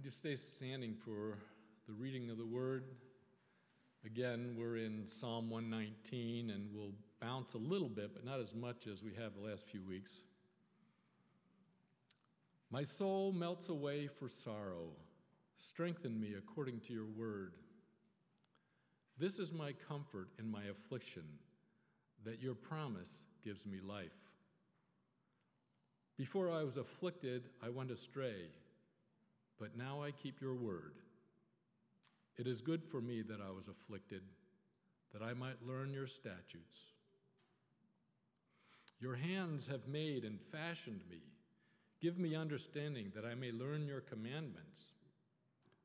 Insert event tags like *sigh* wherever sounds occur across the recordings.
Would you stay standing for the reading of the word? Again, we're in Psalm 119 and we'll bounce a little bit, but not as much as we have the last few weeks. My soul melts away for sorrow. Strengthen me according to your word. This is my comfort in my affliction, that your promise gives me life. Before I was afflicted, I went astray but now I keep your word. It is good for me that I was afflicted, that I might learn your statutes. Your hands have made and fashioned me. Give me understanding that I may learn your commandments.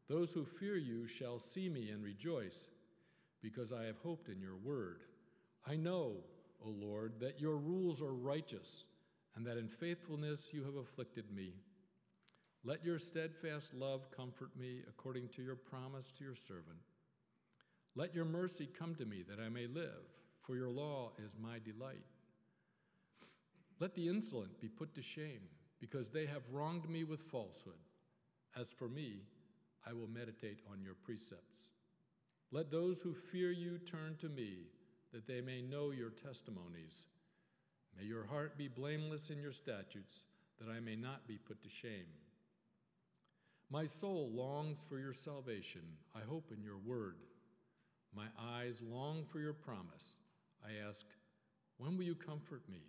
Those who fear you shall see me and rejoice, because I have hoped in your word. I know, O Lord, that your rules are righteous, and that in faithfulness you have afflicted me. Let your steadfast love comfort me according to your promise to your servant. Let your mercy come to me that I may live, for your law is my delight. Let the insolent be put to shame, because they have wronged me with falsehood. As for me, I will meditate on your precepts. Let those who fear you turn to me, that they may know your testimonies. May your heart be blameless in your statutes, that I may not be put to shame. My soul longs for your salvation. I hope in your word. My eyes long for your promise. I ask, when will you comfort me?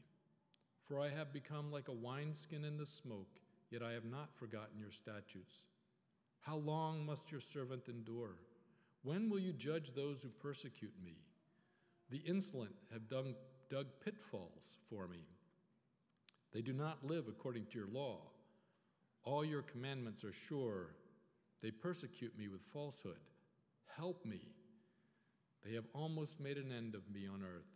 For I have become like a wineskin in the smoke, yet I have not forgotten your statutes. How long must your servant endure? When will you judge those who persecute me? The insolent have dug, dug pitfalls for me. They do not live according to your law. All your commandments are sure. They persecute me with falsehood. Help me. They have almost made an end of me on earth.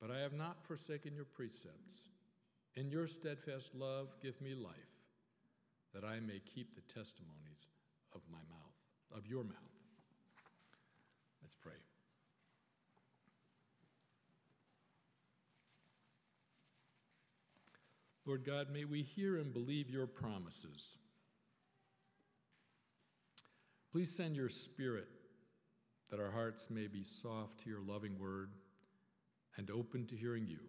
But I have not forsaken your precepts. In your steadfast love, give me life, that I may keep the testimonies of my mouth, of your mouth. Let's pray. Lord God, may we hear and believe your promises. Please send your spirit that our hearts may be soft to your loving word and open to hearing you.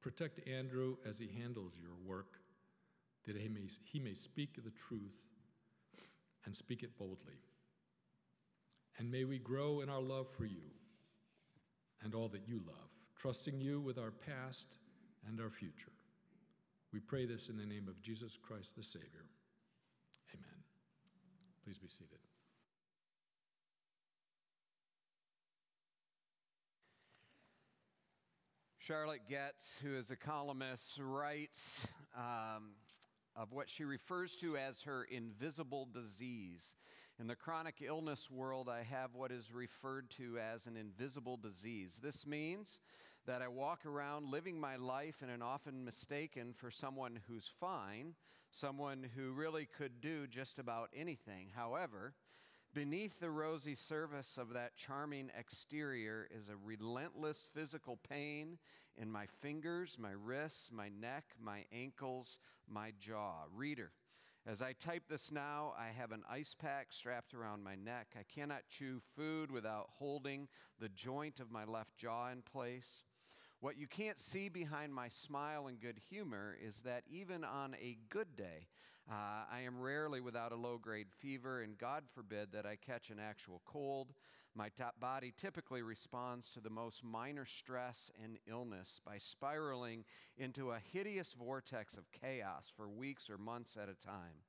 Protect Andrew as he handles your work, that he may, he may speak the truth and speak it boldly. And may we grow in our love for you and all that you love, trusting you with our past and our future. We pray this in the name of Jesus Christ the Savior. Amen. Please be seated. Charlotte Getz, who is a columnist, writes um, of what she refers to as her invisible disease. In the chronic illness world, I have what is referred to as an invisible disease. This means that I walk around living my life and am often mistaken for someone who's fine, someone who really could do just about anything. However, beneath the rosy surface of that charming exterior is a relentless physical pain in my fingers, my wrists, my neck, my ankles, my jaw. Reader, as I type this now, I have an ice pack strapped around my neck. I cannot chew food without holding the joint of my left jaw in place. What you can't see behind my smile and good humor is that even on a good day, uh, I am rarely without a low grade fever, and God forbid that I catch an actual cold. My body typically responds to the most minor stress and illness by spiraling into a hideous vortex of chaos for weeks or months at a time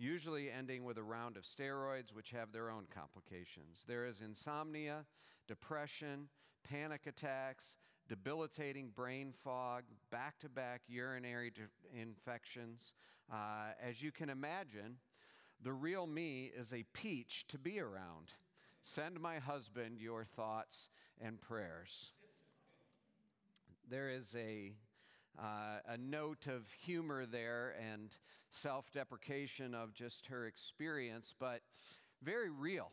usually ending with a round of steroids, which have their own complications. There is insomnia, depression, panic attacks, debilitating brain fog, back to back urinary infections. Uh, as you can imagine, the real me is a peach to be around. Send my husband your thoughts and prayers. There is a, uh, a note of humor there and self deprecation of just her experience, but very real.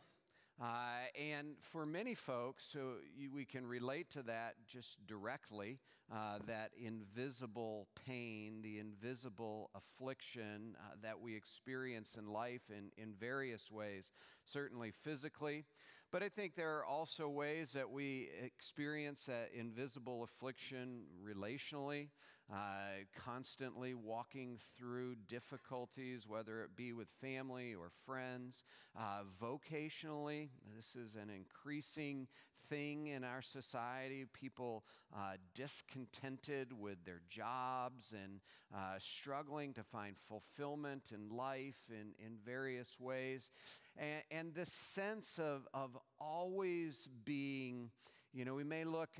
Uh, and for many folks, so you, we can relate to that just directly uh, that invisible pain, the invisible affliction uh, that we experience in life in, in various ways, certainly physically. But I think there are also ways that we experience that invisible affliction relationally uh, constantly walking through difficulties, whether it be with family or friends. Uh, vocationally, this is an increasing thing in our society. People uh, discontented with their jobs and uh, struggling to find fulfillment in life in, in various ways. And, and this sense of, of always being, you know, we may look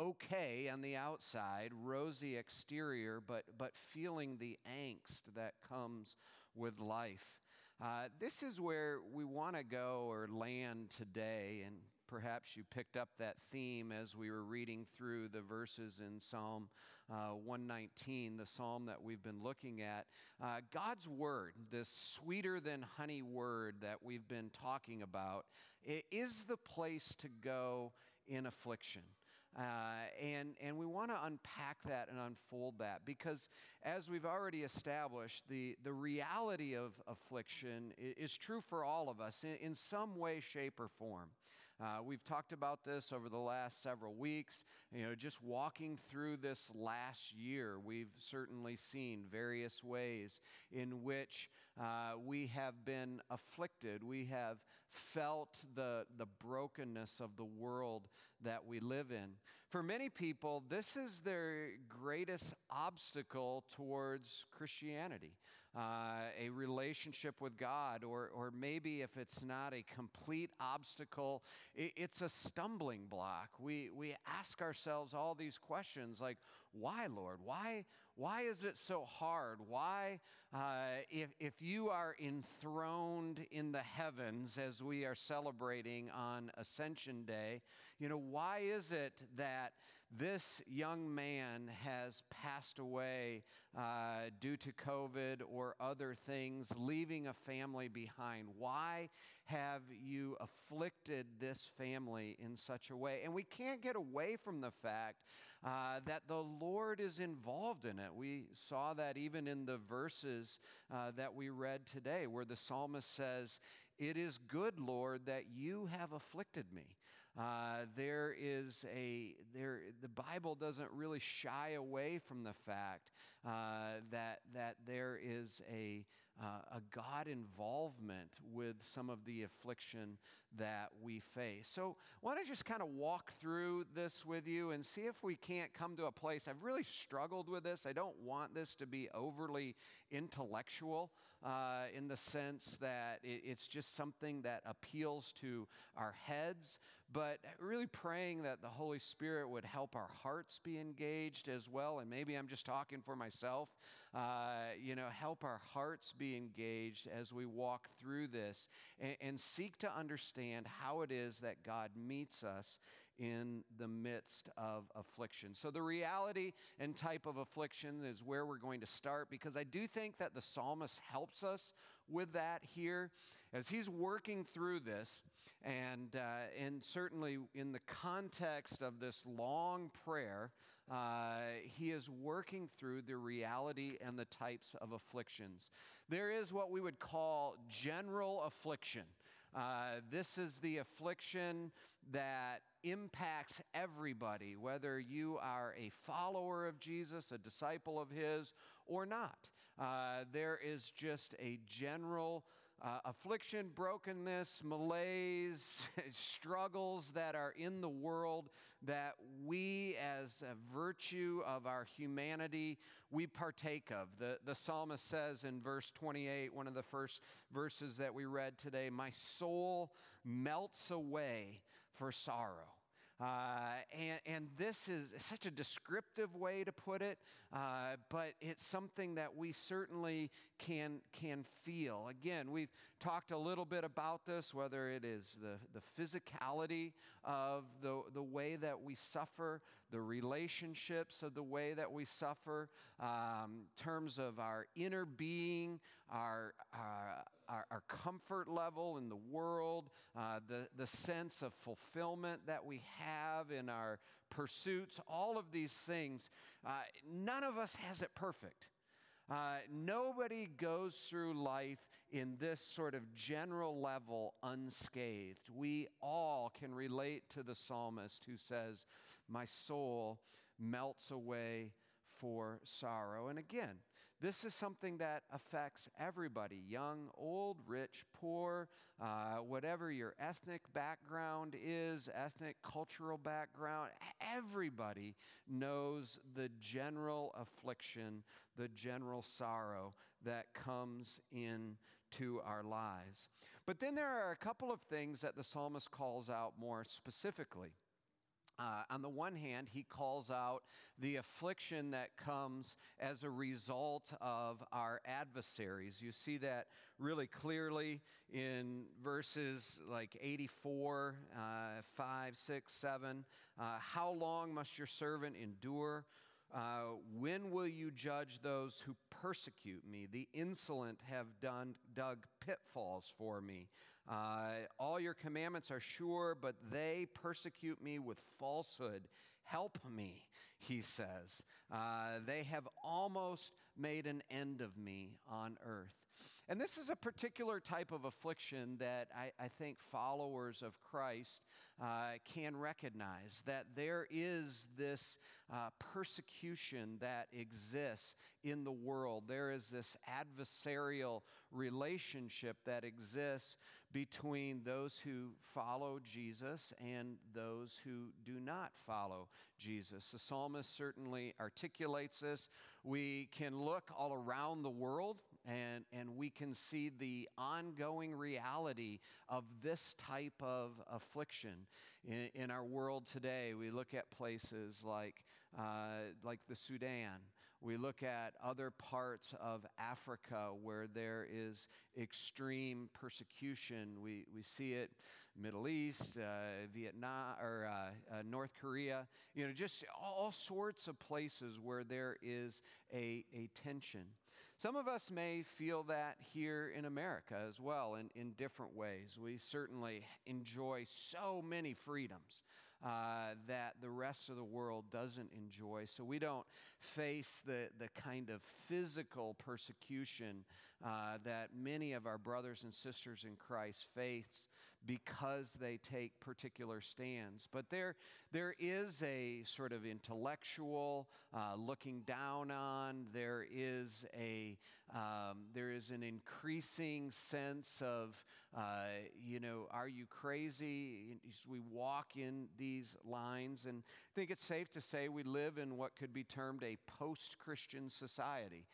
okay on the outside, rosy exterior, but, but feeling the angst that comes with life. Uh, this is where we want to go or land today, and perhaps you picked up that theme as we were reading through the verses in Psalm uh, 119, the psalm that we've been looking at. Uh, God's word, this sweeter than honey word that we've been talking about, is the place to go in affliction. Uh, and, and we want to unpack that and unfold that because, as we've already established, the, the reality of affliction is, is true for all of us in, in some way, shape, or form. Uh, we've talked about this over the last several weeks. You know, just walking through this last year, we've certainly seen various ways in which uh, we have been afflicted. We have felt the, the brokenness of the world that we live in. For many people, this is their greatest obstacle towards Christianity. Uh, a relationship with God, or, or maybe if it's not a complete obstacle, it, it's a stumbling block. We, we ask ourselves all these questions like, why, Lord? Why, why is it so hard? Why, uh, if, if you are enthroned in the heavens as we are celebrating on Ascension Day, you know, why is it that this young man has passed away uh, due to COVID or other things, leaving a family behind? Why have you afflicted this family in such a way? And we can't get away from the fact uh, that the Lord is involved in it. We saw that even in the verses uh, that we read today, where the psalmist says, It is good, Lord, that you have afflicted me. Uh, there is a there the Bible doesn't really shy away from the fact uh, that that there is a uh, a God involvement with some of the affliction that we face. So, I want to just kind of walk through this with you and see if we can't come to a place. I've really struggled with this. I don't want this to be overly intellectual uh, in the sense that it, it's just something that appeals to our heads, but really praying that the Holy Spirit would help our hearts be engaged as well. And maybe I'm just talking for myself, uh, you know, help our hearts be engaged as we walk through this and, and seek to understand how it is that God meets us in the midst of affliction. So, the reality and type of affliction is where we're going to start because I do think that the psalmist helps us with that here as he's working through this. And, uh, and certainly in the context of this long prayer, uh, he is working through the reality and the types of afflictions. There is what we would call general affliction. Uh, this is the affliction that impacts everybody, whether you are a follower of Jesus, a disciple of His, or not. Uh, there is just a general uh, affliction, brokenness, malaise, *laughs* struggles that are in the world that we, as a virtue of our humanity, we partake of. The, the psalmist says in verse 28, one of the first verses that we read today, My soul melts away for sorrow. Uh, and, and, this is such a descriptive way to put it, uh, but it's something that we certainly can, can feel. Again, we've talked a little bit about this, whether it is the, the physicality of the, the way that we suffer, the relationships of the way that we suffer, um, terms of our inner being, our, our, our, our comfort level in the world, uh, the, the sense of fulfillment that we have in our pursuits, all of these things, uh, none of us has it perfect. Uh, nobody goes through life in this sort of general level unscathed. We all can relate to the psalmist who says, My soul melts away for sorrow. And again, this is something that affects everybody young, old, rich, poor, uh, whatever your ethnic background is, ethnic, cultural background. Everybody knows the general affliction, the general sorrow that comes into our lives. But then there are a couple of things that the psalmist calls out more specifically. Uh, on the one hand, he calls out the affliction that comes as a result of our adversaries. You see that really clearly in verses like 84, uh, 5, 6, 7. Uh, How long must your servant endure? Uh, when will you judge those who persecute me? The insolent have done, dug pitfalls for me. Uh, all your commandments are sure, but they persecute me with falsehood. Help me, he says. Uh, they have almost made an end of me on earth. And this is a particular type of affliction that I, I think followers of Christ uh, can recognize that there is this uh, persecution that exists in the world. There is this adversarial relationship that exists between those who follow Jesus and those who do not follow Jesus. The psalmist certainly articulates this. We can look all around the world and, and we can see the ongoing reality of this type of affliction in, in our world today. We look at places like, uh, like the Sudan. We look at other parts of Africa where there is extreme persecution. We, we see it Middle East, uh, Vietnam, or uh, uh, North Korea. You know, just all sorts of places where there is a, a tension. Some of us may feel that here in America as well in, in different ways. We certainly enjoy so many freedoms uh, that the rest of the world doesn't enjoy. So we don't face the, the kind of physical persecution uh, that many of our brothers and sisters in Christ face because they take particular stands. But there, there is a sort of intellectual uh, looking down on. There is a um, there is an increasing sense of uh, you know, are you crazy? As we walk in these lines, and I think it's safe to say we live in what could be termed a post-Christian society,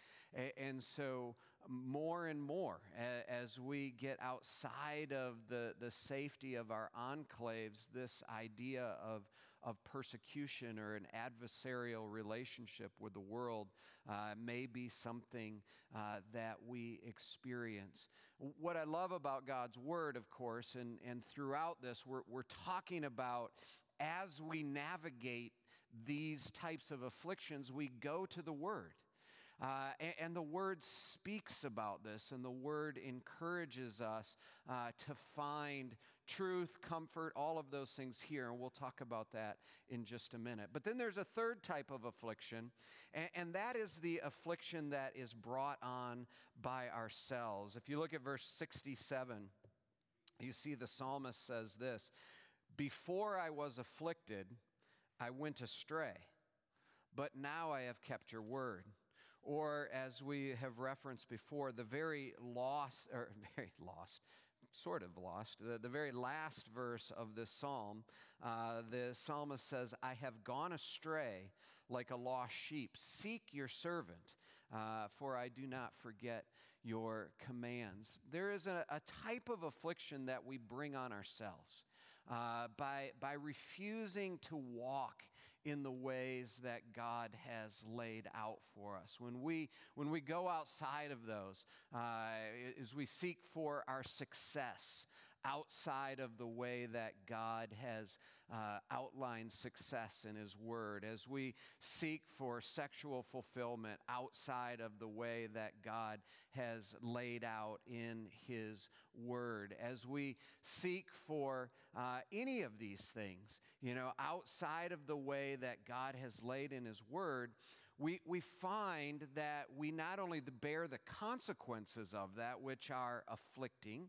and so more and more as we get outside of the, the safety of our enclaves, this idea of, of persecution or an adversarial relationship with the world uh, may be something uh, that we experience. What I love about God's Word, of course, and, and throughout this, we're, we're talking about as we navigate these types of afflictions, we go to the Word. Uh, and, and, the word speaks about this, and the word encourages us uh, to find truth, comfort, all of those things here. And we'll talk about that in just a minute. But then there's a third type of affliction, and, and that is the affliction that is brought on by ourselves. If you look at verse 67, you see the psalmist says this Before I was afflicted, I went astray, but now I have kept your word or as we have referenced before, the very lost, or *laughs* very lost, sort of lost, the, the very last verse of this psalm, uh, the psalmist says, I have gone astray like a lost sheep. Seek your servant, uh, for I do not forget your commands. There is a, a type of affliction that we bring on ourselves. Uh, by, by refusing to walk in the ways that God has laid out for us. When we, when we go outside of those, uh, as we seek for our success outside of the way that God has uh, outlined success in His Word, as we seek for sexual fulfillment outside of the way that God has laid out in His Word, as we seek for uh, any of these things, you know, outside of the way that God has laid in His Word, we, we find that we not only bear the consequences of that, which are afflicting,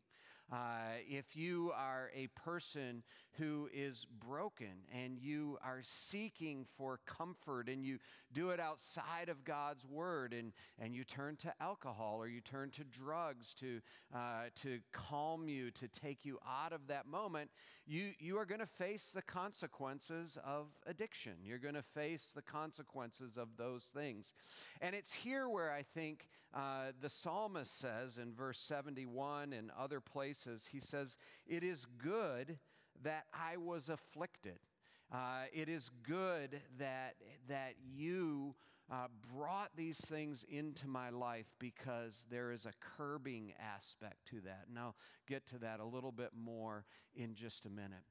uh, if you are a person who is broken and you are seeking for comfort and you do it outside of God's word and, and you turn to alcohol or you turn to drugs to, uh, to calm you, to take you out of that moment, you, you are going to face the consequences of addiction. You're going to face the consequences of those things. And it's here where I think uh, the psalmist says in verse 71 and other places, he says, It is good that I was afflicted. Uh, it is good that, that you uh, brought these things into my life because there is a curbing aspect to that. And I'll get to that a little bit more in just a minute.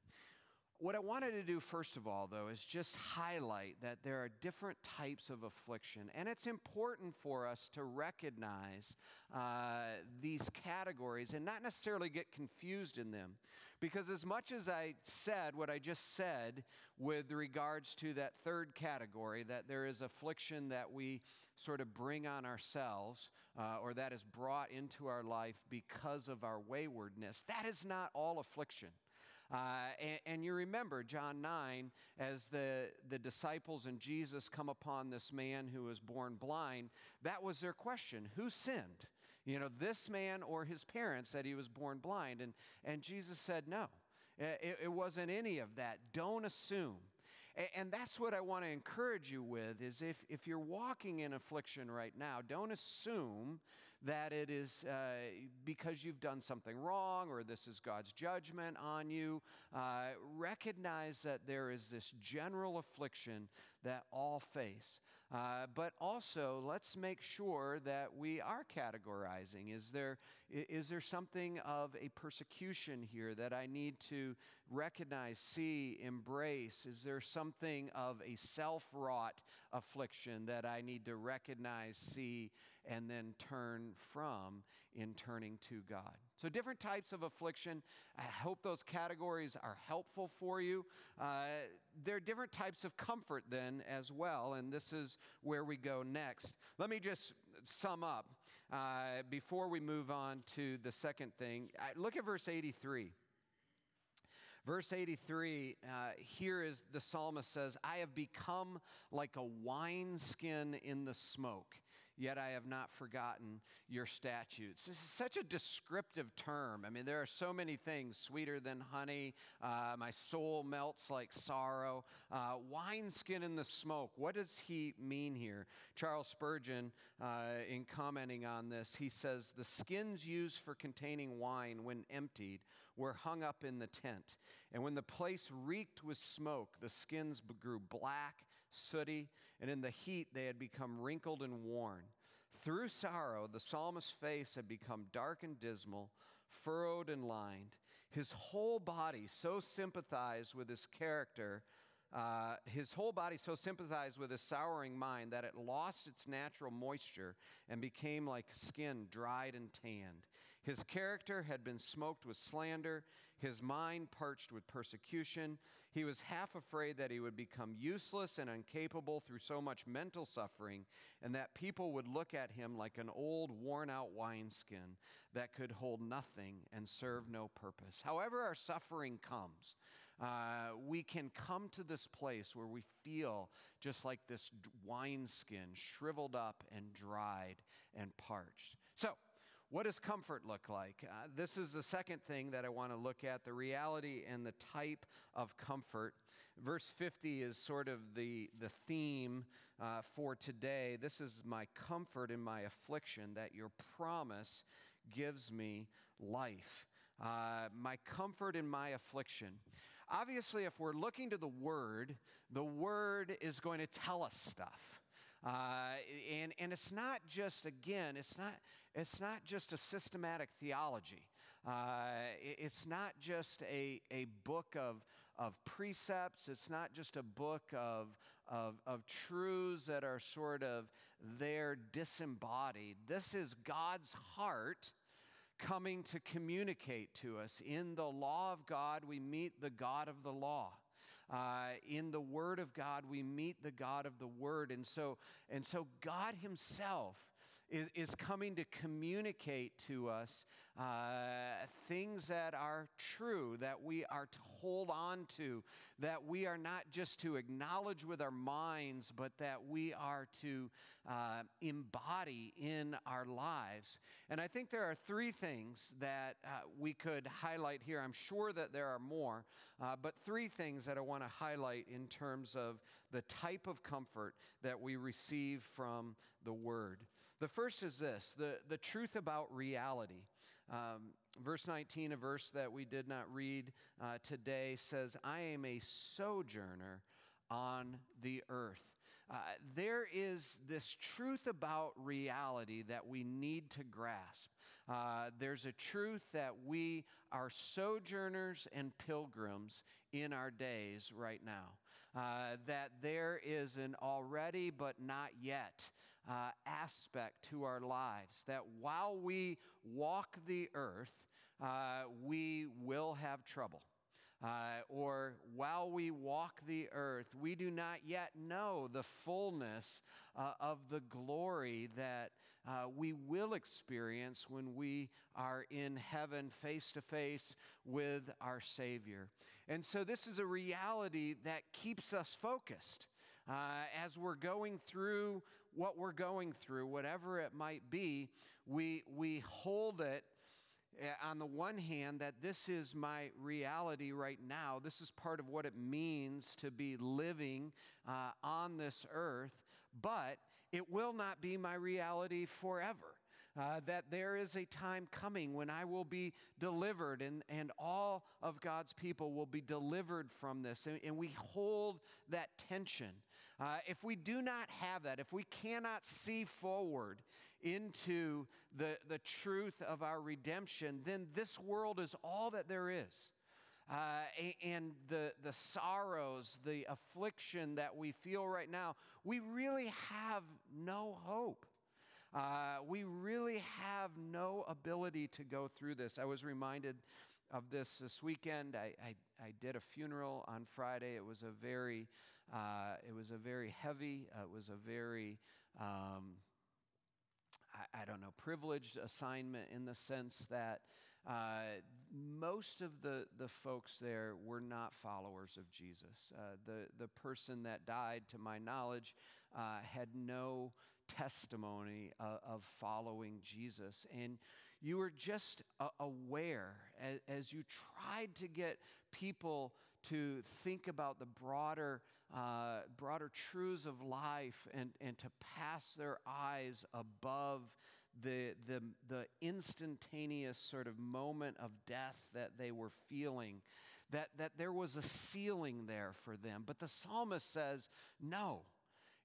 What I wanted to do, first of all, though, is just highlight that there are different types of affliction. And it's important for us to recognize uh, these categories and not necessarily get confused in them. Because as much as I said what I just said with regards to that third category, that there is affliction that we sort of bring on ourselves uh, or that is brought into our life because of our waywardness, that is not all affliction. Uh, and, and, you remember John 9, as the, the disciples and Jesus come upon this man who was born blind, that was their question Who sinned? You know, this man or his parents that he was born blind? And, and Jesus said, No, it, it wasn't any of that. Don't assume. And that's what I want to encourage you with is if, if you're walking in affliction right now, don't assume that it is uh, because you've done something wrong or this is God's judgment on you. Uh, recognize that there is this general affliction that all face. Uh, but also, let's make sure that we are categorizing. Is there, is there something of a persecution here that I need to recognize, see, embrace? Is there something of a self wrought affliction that I need to recognize, see, and then turn from in turning to God. So, different types of affliction. I hope those categories are helpful for you. Uh, there are different types of comfort, then, as well, and this is where we go next. Let me just sum up uh, before we move on to the second thing. look at verse 83. Verse 83, uh, here is the psalmist says, I have become like a wineskin in the smoke yet I have not forgotten your statutes. This is such a descriptive term. I mean, there are so many things sweeter than honey. Uh, my soul melts like sorrow. Uh, wineskin in the smoke. What does he mean here? Charles Spurgeon, uh, in commenting on this, he says, The skins used for containing wine, when emptied, were hung up in the tent. And when the place reeked with smoke, the skins grew black sooty, and in the heat they had become wrinkled and worn. Through sorrow, the psalmist's face had become dark and dismal, furrowed and lined. His whole body so sympathized with his character, uh, his whole body so sympathized with his souring mind that it lost its natural moisture and became like skin dried and tanned. His character had been smoked with slander, his mind parched with persecution. He was half afraid that he would become useless and incapable through so much mental suffering, and that people would look at him like an old, worn out wineskin that could hold nothing and serve no purpose. However, our suffering comes, uh, we can come to this place where we feel just like this wineskin, shriveled up and dried and parched. So, what does comfort look like? Uh, this is the second thing that I want to look at the reality and the type of comfort. Verse 50 is sort of the, the theme uh, for today. This is my comfort in my affliction, that your promise gives me life. Uh, my comfort in my affliction. Obviously, if we're looking to the Word, the Word is going to tell us stuff. Uh, and, and it's not just, again, it's not, it's not just a systematic theology. Uh, it's not just a, a book of, of precepts, it's not just a book of, of, of truths that are sort of there disembodied. This is God's heart coming to communicate to us. In the law of God, we meet the God of the law. Uh, in the Word of God, we meet the God of the Word. And so, and so God Himself is, is coming to communicate to us uh, things that are true, that we are to hold on to, that we are not just to acknowledge with our minds, but that we are to uh, embody in our lives. And I think there are three things that uh, we could highlight here. I'm sure that there are more, uh, but three things that I want to highlight in terms of the type of comfort that we receive from the Word. The first is this the, the truth about reality. Um, verse 19, a verse that we did not read uh, today, says, I am a sojourner on the earth. Uh, there is this truth about reality that we need to grasp. Uh, there's a truth that we are sojourners and pilgrims in our days right now. Uh, that there is an already but not yet uh, aspect to our lives. That while we walk the earth, uh, we will have trouble. Uh, or while we walk the earth, we do not yet know the fullness uh, of the glory that uh, we will experience when we are in heaven face to face with our Savior. And so, this is a reality that keeps us focused. Uh, as we're going through what we're going through, whatever it might be, we, we hold it eh, on the one hand that this is my reality right now. This is part of what it means to be living uh, on this earth, but it will not be my reality forever uh, that there is a time coming when I will be delivered and, and all of God's people will be delivered from this. And, and we hold that tension. Uh, if we do not have that, if we cannot see forward into the, the truth of our redemption, then this world is all that there is. Uh, and the, the sorrows, the affliction that we feel right now, we really have no hope. Uh, we really have no ability to go through this. I was reminded of this this weekend. I, I, I did a funeral on Friday. It was a very, uh, it was a very heavy, uh, it was a very, um, I, I, don't know, privileged assignment in the sense that uh, most of the, the folks there were not followers of Jesus. Uh, the, the person that died, to my knowledge, uh, had no testimony uh, of following Jesus. And you were just uh, aware as, as, you tried to get people to think about the broader, uh, broader truths of life and, and to pass their eyes above the, the, the instantaneous sort of moment of death that they were feeling, that, that there was a ceiling there for them. But the psalmist says, no.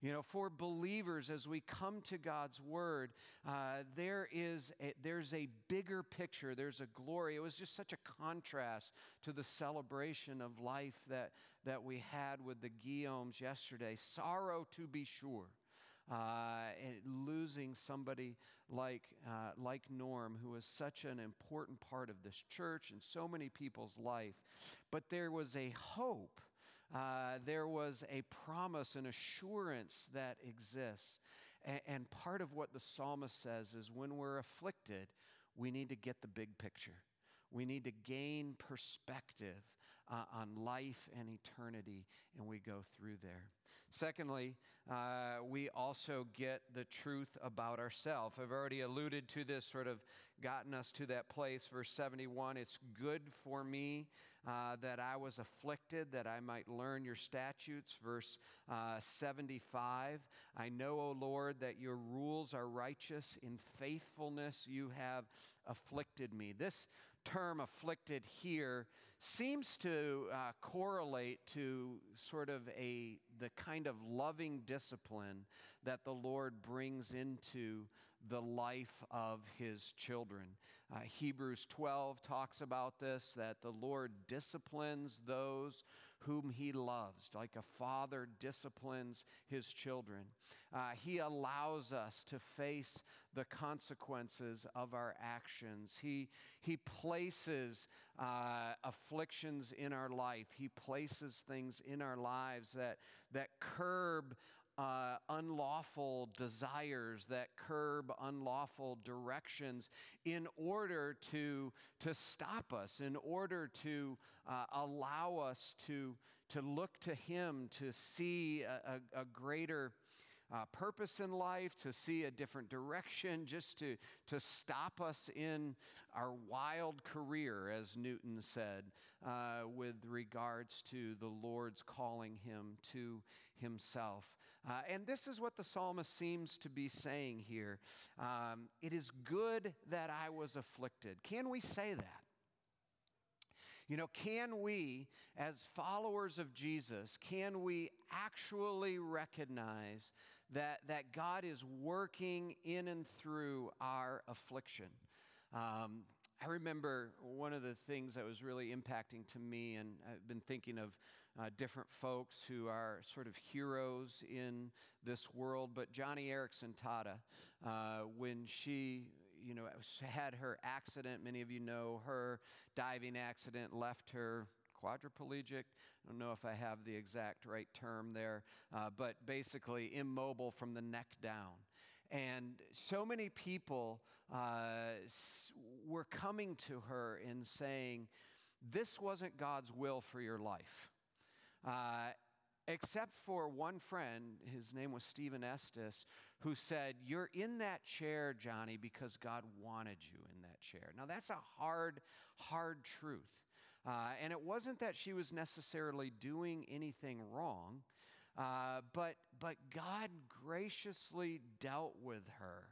You know, for believers, as we come to God's Word, uh, there is a, there's a bigger picture. There's a glory. It was just such a contrast to the celebration of life that, that we had with the Guillaumes yesterday. Sorrow, to be sure. Uh, and losing somebody like, uh, like Norm, who was such an important part of this church and so many people's life. But there was a hope uh, there was a promise, an assurance that exists. And, and part of what the psalmist says is when we're afflicted, we need to get the big picture. We need to gain perspective uh, on life and eternity, and we go through there. Secondly, uh, we also get the truth about ourselves. I've already alluded to this, sort of gotten us to that place. Verse 71 It's good for me uh, that I was afflicted, that I might learn your statutes. Verse uh, 75 I know, O Lord, that your rules are righteous. In faithfulness you have afflicted me. This term afflicted here seems to uh, correlate to sort of a the kind of loving discipline that the Lord brings into the life of his children. Uh, Hebrews 12 talks about this that the Lord disciplines those whom he loves, like a father disciplines his children. Uh, he allows us to face the consequences of our actions. He, he places uh, afflictions in our life, he places things in our lives that, that curb uh, unlawful desires, that curb unlawful directions in order to, to stop us, in order to uh, allow us to, to look to Him, to see a, a, a greater. Uh, purpose in life, to see a different direction, just to, to stop us in our wild career, as Newton said, uh, with regards to the Lord's calling him to himself. Uh, and this is what the psalmist seems to be saying here um, It is good that I was afflicted. Can we say that? You know, can we, as followers of Jesus, can we actually recognize that, that God is working in and through our affliction? Um, I remember one of the things that was really impacting to me, and I've been thinking of uh, different folks who are sort of heroes in this world. But Joni Eareckson Tada, uh, when she you know had her accident, many of you know her diving accident left her quadriplegic. I don't know if I have the exact right term there, uh, but basically immobile from the neck down. And so many people uh, were coming to her and saying, This wasn't God's will for your life. Uh, except for one friend, his name was Stephen Estes, who said, You're in that chair, Joni, because God wanted you in that chair. Now, that's a hard, hard truth. Uh, and it wasn't that she was necessarily doing anything wrong, uh, but, but God graciously dealt with her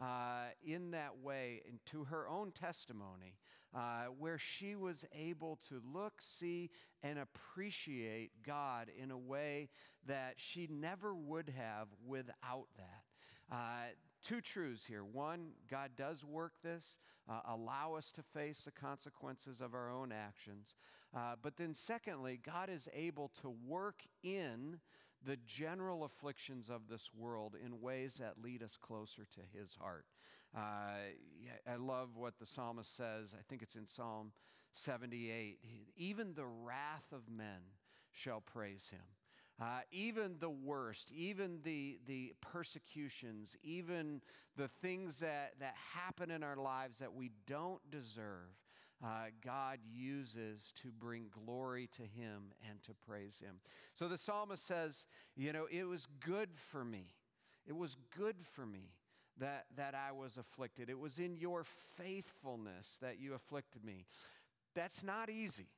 uh, in that way into her own testimony, uh, where she was able to look, see, and appreciate God in a way that she never would have without that. Uh, two truths here. One, God does work this, uh, allow us to face the consequences of our own actions. Uh, but then, secondly, God is able to work in the general afflictions of this world in ways that lead us closer to his heart. Uh, I love what the psalmist says. I think it's in Psalm 78. Even the wrath of men shall praise him. Uh, even the worst, even the, the persecutions, even the things that, that happen in our lives that we don't deserve, uh, God uses to bring glory to Him and to praise Him. So the psalmist says, You know, it was good for me. It was good for me that, that I was afflicted. It was in your faithfulness that you afflicted me. That's not easy.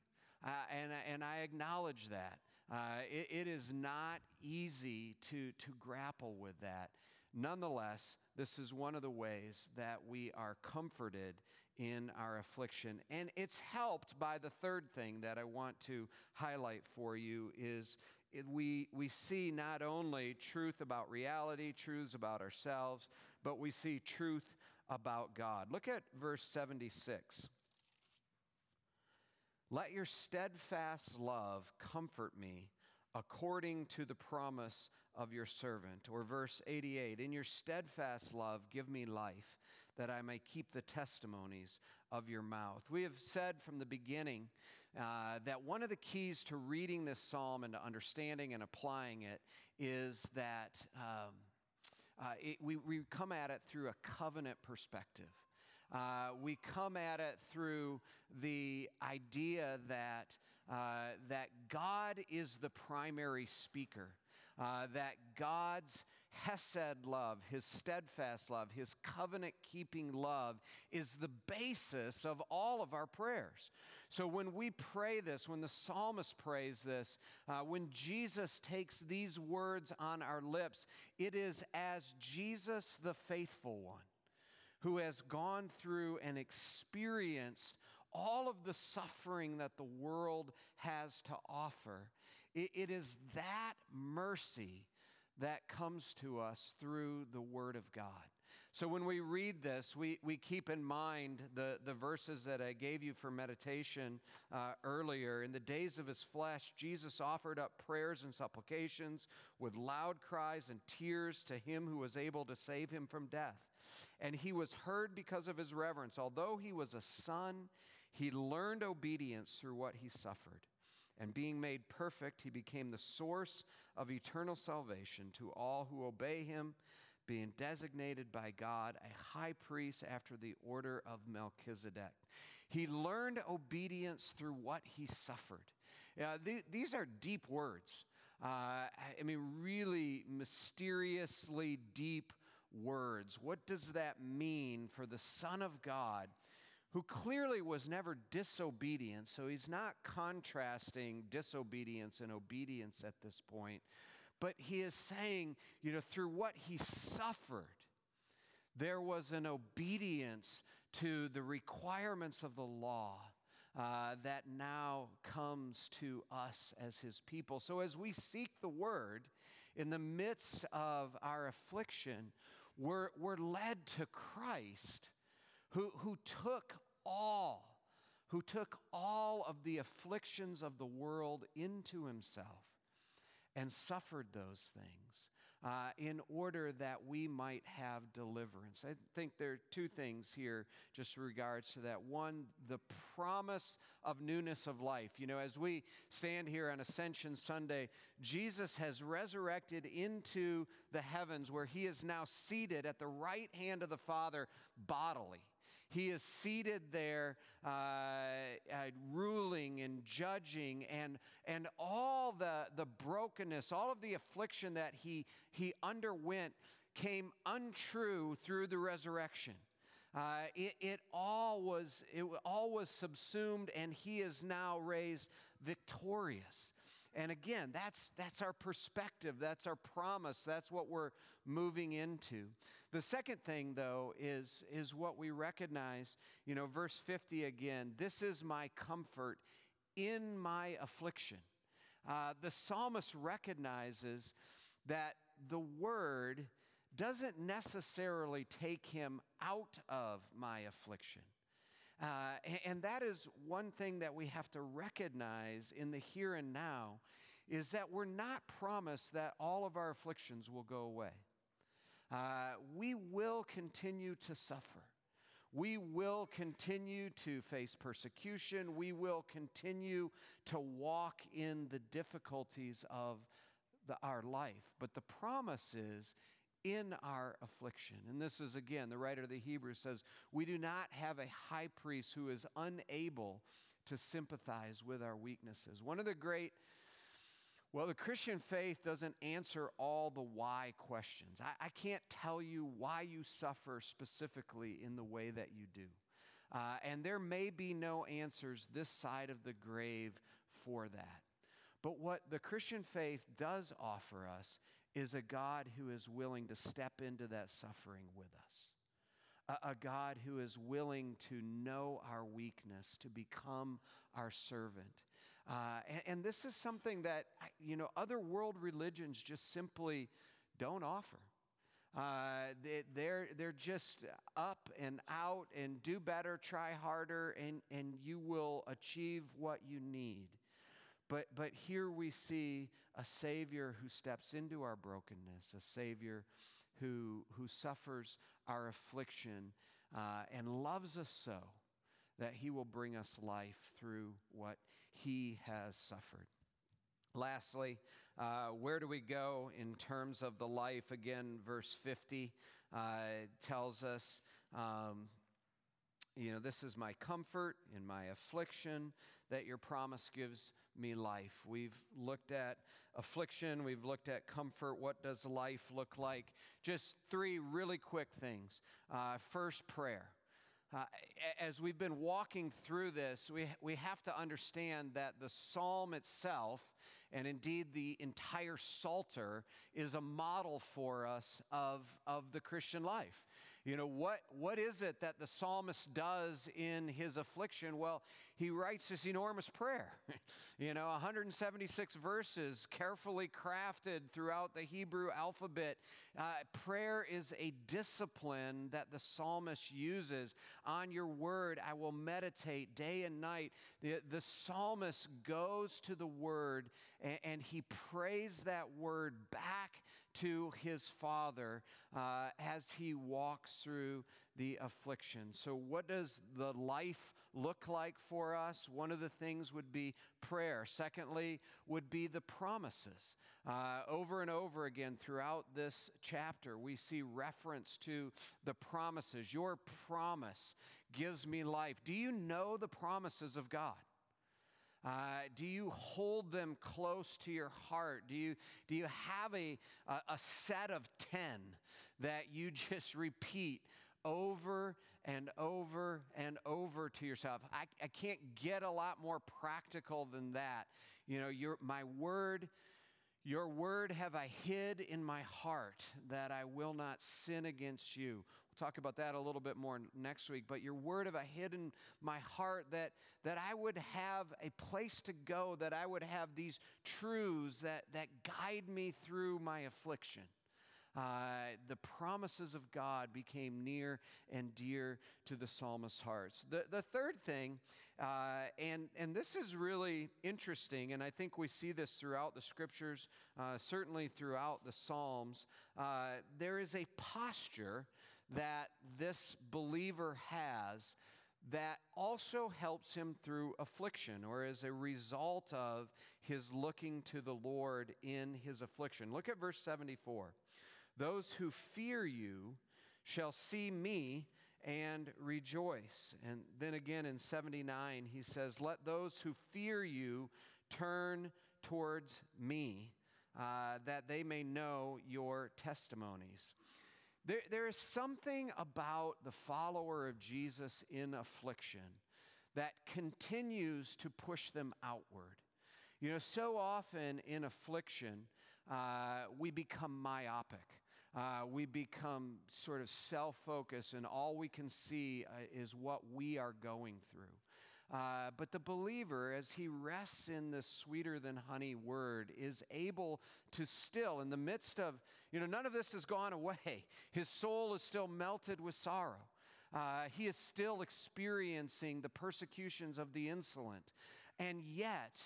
Uh, and, and I acknowledge that. Uh, it, it is not easy to, to grapple with that. Nonetheless, this is one of the ways that we are comforted in our affliction. And it's helped by the third thing that I want to highlight for you is we, we see not only truth about reality, truths about ourselves, but we see truth about God. Look at verse 76. Let your steadfast love comfort me according to the promise of your servant. Or verse 88 In your steadfast love, give me life, that I may keep the testimonies of your mouth. We have said from the beginning uh, that one of the keys to reading this psalm and to understanding and applying it is that um, uh, it, we, we come at it through a covenant perspective. Uh, we come at it through the idea that, uh, that God is the primary speaker, uh, that God's Hesed love, his steadfast love, his covenant keeping love is the basis of all of our prayers. So when we pray this, when the psalmist prays this, uh, when Jesus takes these words on our lips, it is as Jesus, the faithful one, who has gone through and experienced all of the suffering that the world has to offer. It, it is that mercy that comes to us through the Word of God. So when we read this, we, we keep in mind the, the verses that I gave you for meditation uh, earlier. In the days of his flesh, Jesus offered up prayers and supplications with loud cries and tears to him who was able to save him from death. And he was heard because of his reverence. Although he was a son, he learned obedience through what he suffered. And being made perfect, he became the source of eternal salvation to all who obey him being designated by God a high priest after the order of Melchizedek. He learned obedience through what he suffered. Uh, th- these are deep words. Uh, I mean, really mysteriously deep words. What does that mean for the Son of God? Who clearly was never disobedient, so he's not contrasting disobedience and obedience at this point. But he is saying, you know, through what he suffered, there was an obedience to the requirements of the law uh, that now comes to us as his people. So as we seek the word in the midst of our affliction, we're, we're led to Christ who, who took all, who took all of the afflictions of the world into himself and suffered those things uh, in order that we might have deliverance. I think there are two things here, just regards to that. One, the promise of newness of life. You know, as we stand here on Ascension Sunday, Jesus has resurrected into the heavens where he is now seated at the right hand of the Father bodily. He is seated there, uh, uh, ruling and judging, and, and all the, the brokenness, all of the affliction that he, he underwent came untrue through the resurrection. Uh, it, it, all was, it all was subsumed, and he is now raised victorious. And again, that's, that's our perspective, that's our promise, that's what we're moving into. The second thing, though, is, is what we recognize, you know, verse 50 again this is my comfort in my affliction. Uh, the psalmist recognizes that the word doesn't necessarily take him out of my affliction. Uh, and, that is one thing that we have to recognize in the here and now is that we're not promised that all of our afflictions will go away. Uh, we will continue to suffer. We will continue to face persecution. We will continue to walk in the difficulties of the, our life. But the promise is in our affliction. And this is again, the writer of the Hebrews says, We do not have a high priest who is unable to sympathize with our weaknesses. One of the great well, the Christian faith doesn't answer all the why questions. I, I, can't tell you why you suffer specifically in the way that you do. Uh, and there may be no answers this side of the grave for that. But what the Christian faith does offer us is a God who is willing to step into that suffering with us. A, God who is willing to know our weakness, to become our servant. Uh, and, and this is something that, you know, other world religions just simply don't offer. Uh, they, they're, they're just up and out and do better, try harder, and, and you will achieve what you need. But, but here we see a Savior who steps into our brokenness, a Savior who, who suffers our affliction uh, and loves us so that He will bring us life through what He has suffered. Lastly, uh, where do we go in terms of the life? Again, verse 50 uh, tells us, um, you know, this is my comfort in my affliction, that your promise gives me life. We've looked at affliction, we've looked at comfort. What does life look like? Just three really quick things. Uh, first, prayer. Uh, as we've been walking through this, we, we have to understand that the psalm itself, and indeed the entire Psalter, is a model for us of, of the Christian life. You know, what, what is it that the psalmist does in his affliction? Well, he writes this enormous prayer. *laughs* you know, 176 verses carefully crafted throughout the Hebrew alphabet. Uh, prayer is a discipline that the psalmist uses. On your word, I will meditate day and night. The, the psalmist goes to the word and, and he prays that word back to his father uh, as he walks through the affliction. So, what does the life look like for us? One of the things would be prayer. Secondly, would be the promises. Uh, over and over again throughout this chapter, we see reference to the promises. Your promise gives me life. Do you know the promises of God? Uh, do you hold them close to your heart? Do you, do you have a, a, a set of 10 that you *laughs* just repeat over and over and over to yourself? I, I can't get a lot more practical than that. You know, your, my word. Your word have I hid in my heart that I will not sin against you. We'll talk about that a little bit more next week. But your word have I hidden my heart that, that I would have a place to go, that I would have these truths that, that guide me through my affliction. Uh, the promises of God became near and dear to the psalmist's hearts. The, the third thing, uh, and, and this is really interesting, and I think we see this throughout the scriptures, uh, certainly throughout the Psalms, uh, there is a posture that this believer has that also helps him through affliction or as a result of his looking to the Lord in his affliction. Look at verse 74. Those who fear you shall see me and rejoice. And then again in 79, he says, Let those who fear you turn towards me, uh, that they may know your testimonies. There, there is something about the follower of Jesus in affliction that continues to push them outward. You know, so often in affliction, uh, we become myopic. Uh, we become sort of self focused, and all we can see uh, is what we are going through. Uh, but the believer, as he rests in the sweeter than honey word, is able to still, in the midst of, you know, none of this has gone away. *laughs* His soul is still melted with sorrow. Uh, he is still experiencing the persecutions of the insolent. And yet,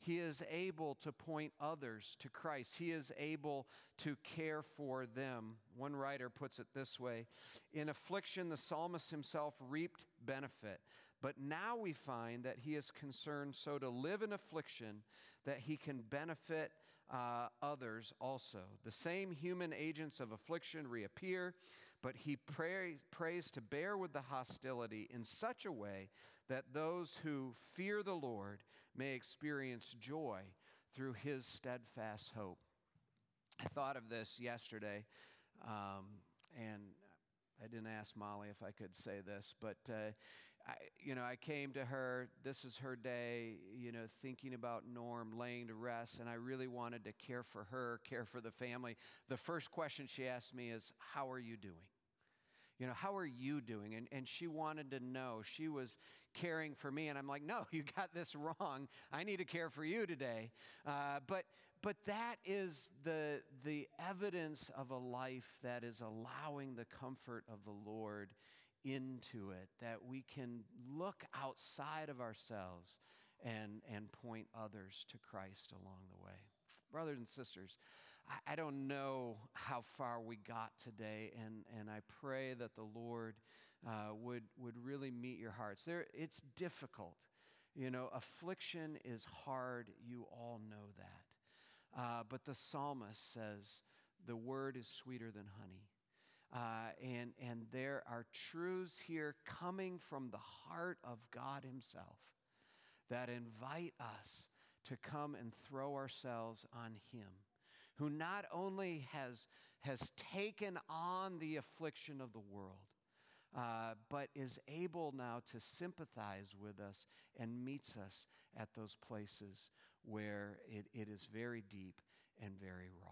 he is able to point others to Christ. He is able to care for them. One writer puts it this way In affliction, the psalmist himself reaped benefit. But now we find that he is concerned so to live in affliction that he can benefit uh, others also. The same human agents of affliction reappear, but he pray, prays to bear with the hostility in such a way that those who fear the Lord may experience joy through his steadfast hope. I thought of this yesterday, um, and I didn't ask Molly if I could say this, but uh, I, you know, I came to her. This is her day. You know, thinking about Norm laying to rest, and I really wanted to care for her, care for the family. The first question she asked me is, "How are you doing?" You know, how are you doing? And, and she wanted to know. She was caring for me. And I'm like, no, *laughs* you got this wrong. I need to care for you today. Uh, but but that is the, the evidence of a life that is allowing the comfort of the Lord into it, that we can look outside of ourselves and, and point others to Christ along the way. Brothers and sisters, I, I don't know how far we got today, and, and I pray that the Lord uh, would, would really meet your hearts. There, it's difficult. You know, affliction is hard. You all know that. Uh, but the psalmist says, the word is sweeter than honey. Uh, and, and there are truths here coming from the heart of God Himself that invite us to come and throw ourselves on Him, who not only has, has taken on the affliction of the world, uh, but is able now to sympathize with us and meets us at those places where it, it is very deep and very raw.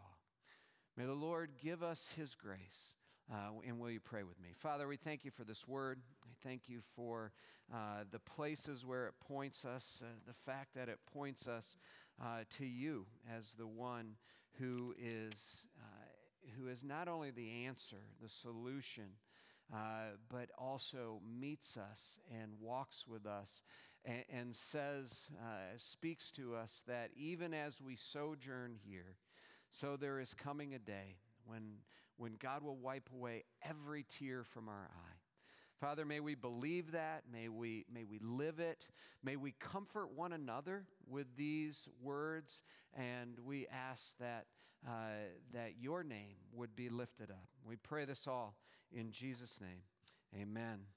May the Lord give us His grace Uh, and will you pray with me? Father, we thank you for this word. I thank you for uh, the places where it points us, uh, the fact that it points us uh, to you as the one who is, uh, who is not only the answer, the solution, uh, but also meets us and walks with us and, and says, speaks to us that even as we sojourn here, so there is coming a day when when God will wipe away every tear from our eye. Father, may we believe that. May we, may we live it. May we comfort one another with these words. And we ask that, uh, that your name would be lifted up. We pray this all in Jesus' name. Amen.